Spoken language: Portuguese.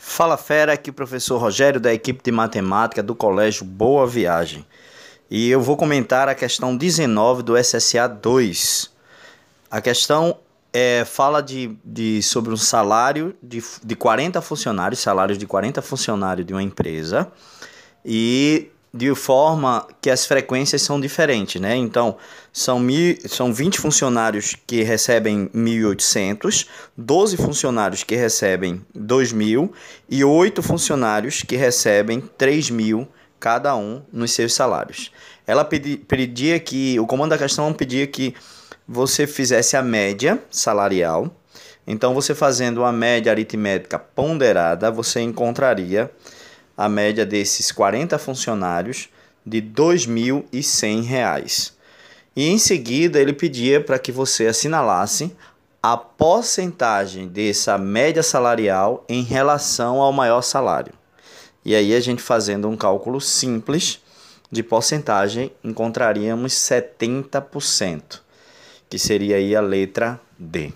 Fala fera, aqui o professor Rogério da equipe de matemática do Colégio Boa Viagem. E eu vou comentar a questão 19 do SSA 2. A questão é, fala de, de, sobre um salário de, de 40 funcionários, salários de 40 funcionários de uma empresa, e de forma que as frequências são diferentes, né? Então, são, mil, são 20 funcionários que recebem 1.800, 12 funcionários que recebem 2.000 e 8 funcionários que recebem 3.000 cada um nos seus salários. Ela pedi, pedia que, o comando da questão pedia que você fizesse a média salarial. Então, você fazendo uma média aritmética ponderada, você encontraria a média desses 40 funcionários de R$ 2.100. E em seguida ele pedia para que você assinalasse a porcentagem dessa média salarial em relação ao maior salário. E aí a gente fazendo um cálculo simples de porcentagem, encontraríamos 70%, que seria aí a letra D.